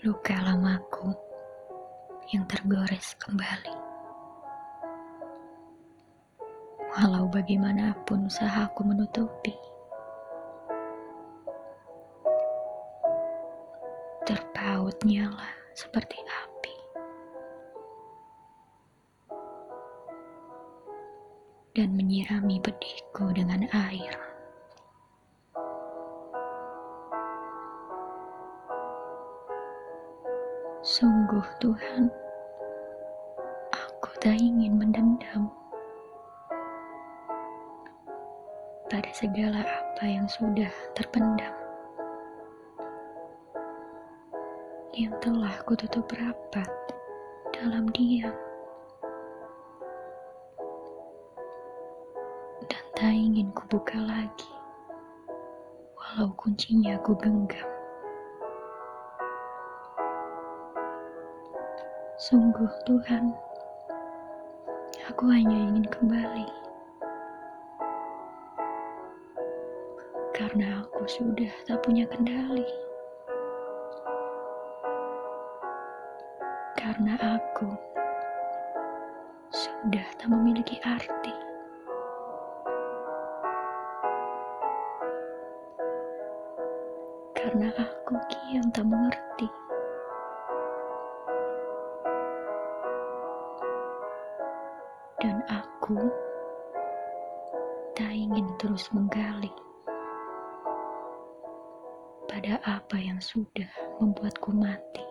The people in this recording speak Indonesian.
luka lamaku yang tergores kembali. Walau bagaimanapun usahaku menutupi, terpaut nyala seperti api. Dan menyirami pedihku dengan air. Sungguh Tuhan, aku tak ingin mendendam pada segala apa yang sudah terpendam. Yang telah kututup rapat dalam diam. Dan tak ingin kubuka lagi, walau kuncinya ku genggam. Sungguh Tuhan, aku hanya ingin kembali. Karena aku sudah tak punya kendali. Karena aku sudah tak memiliki arti. Karena aku kian tak mengerti. Dan aku tak ingin terus menggali pada apa yang sudah membuatku mati.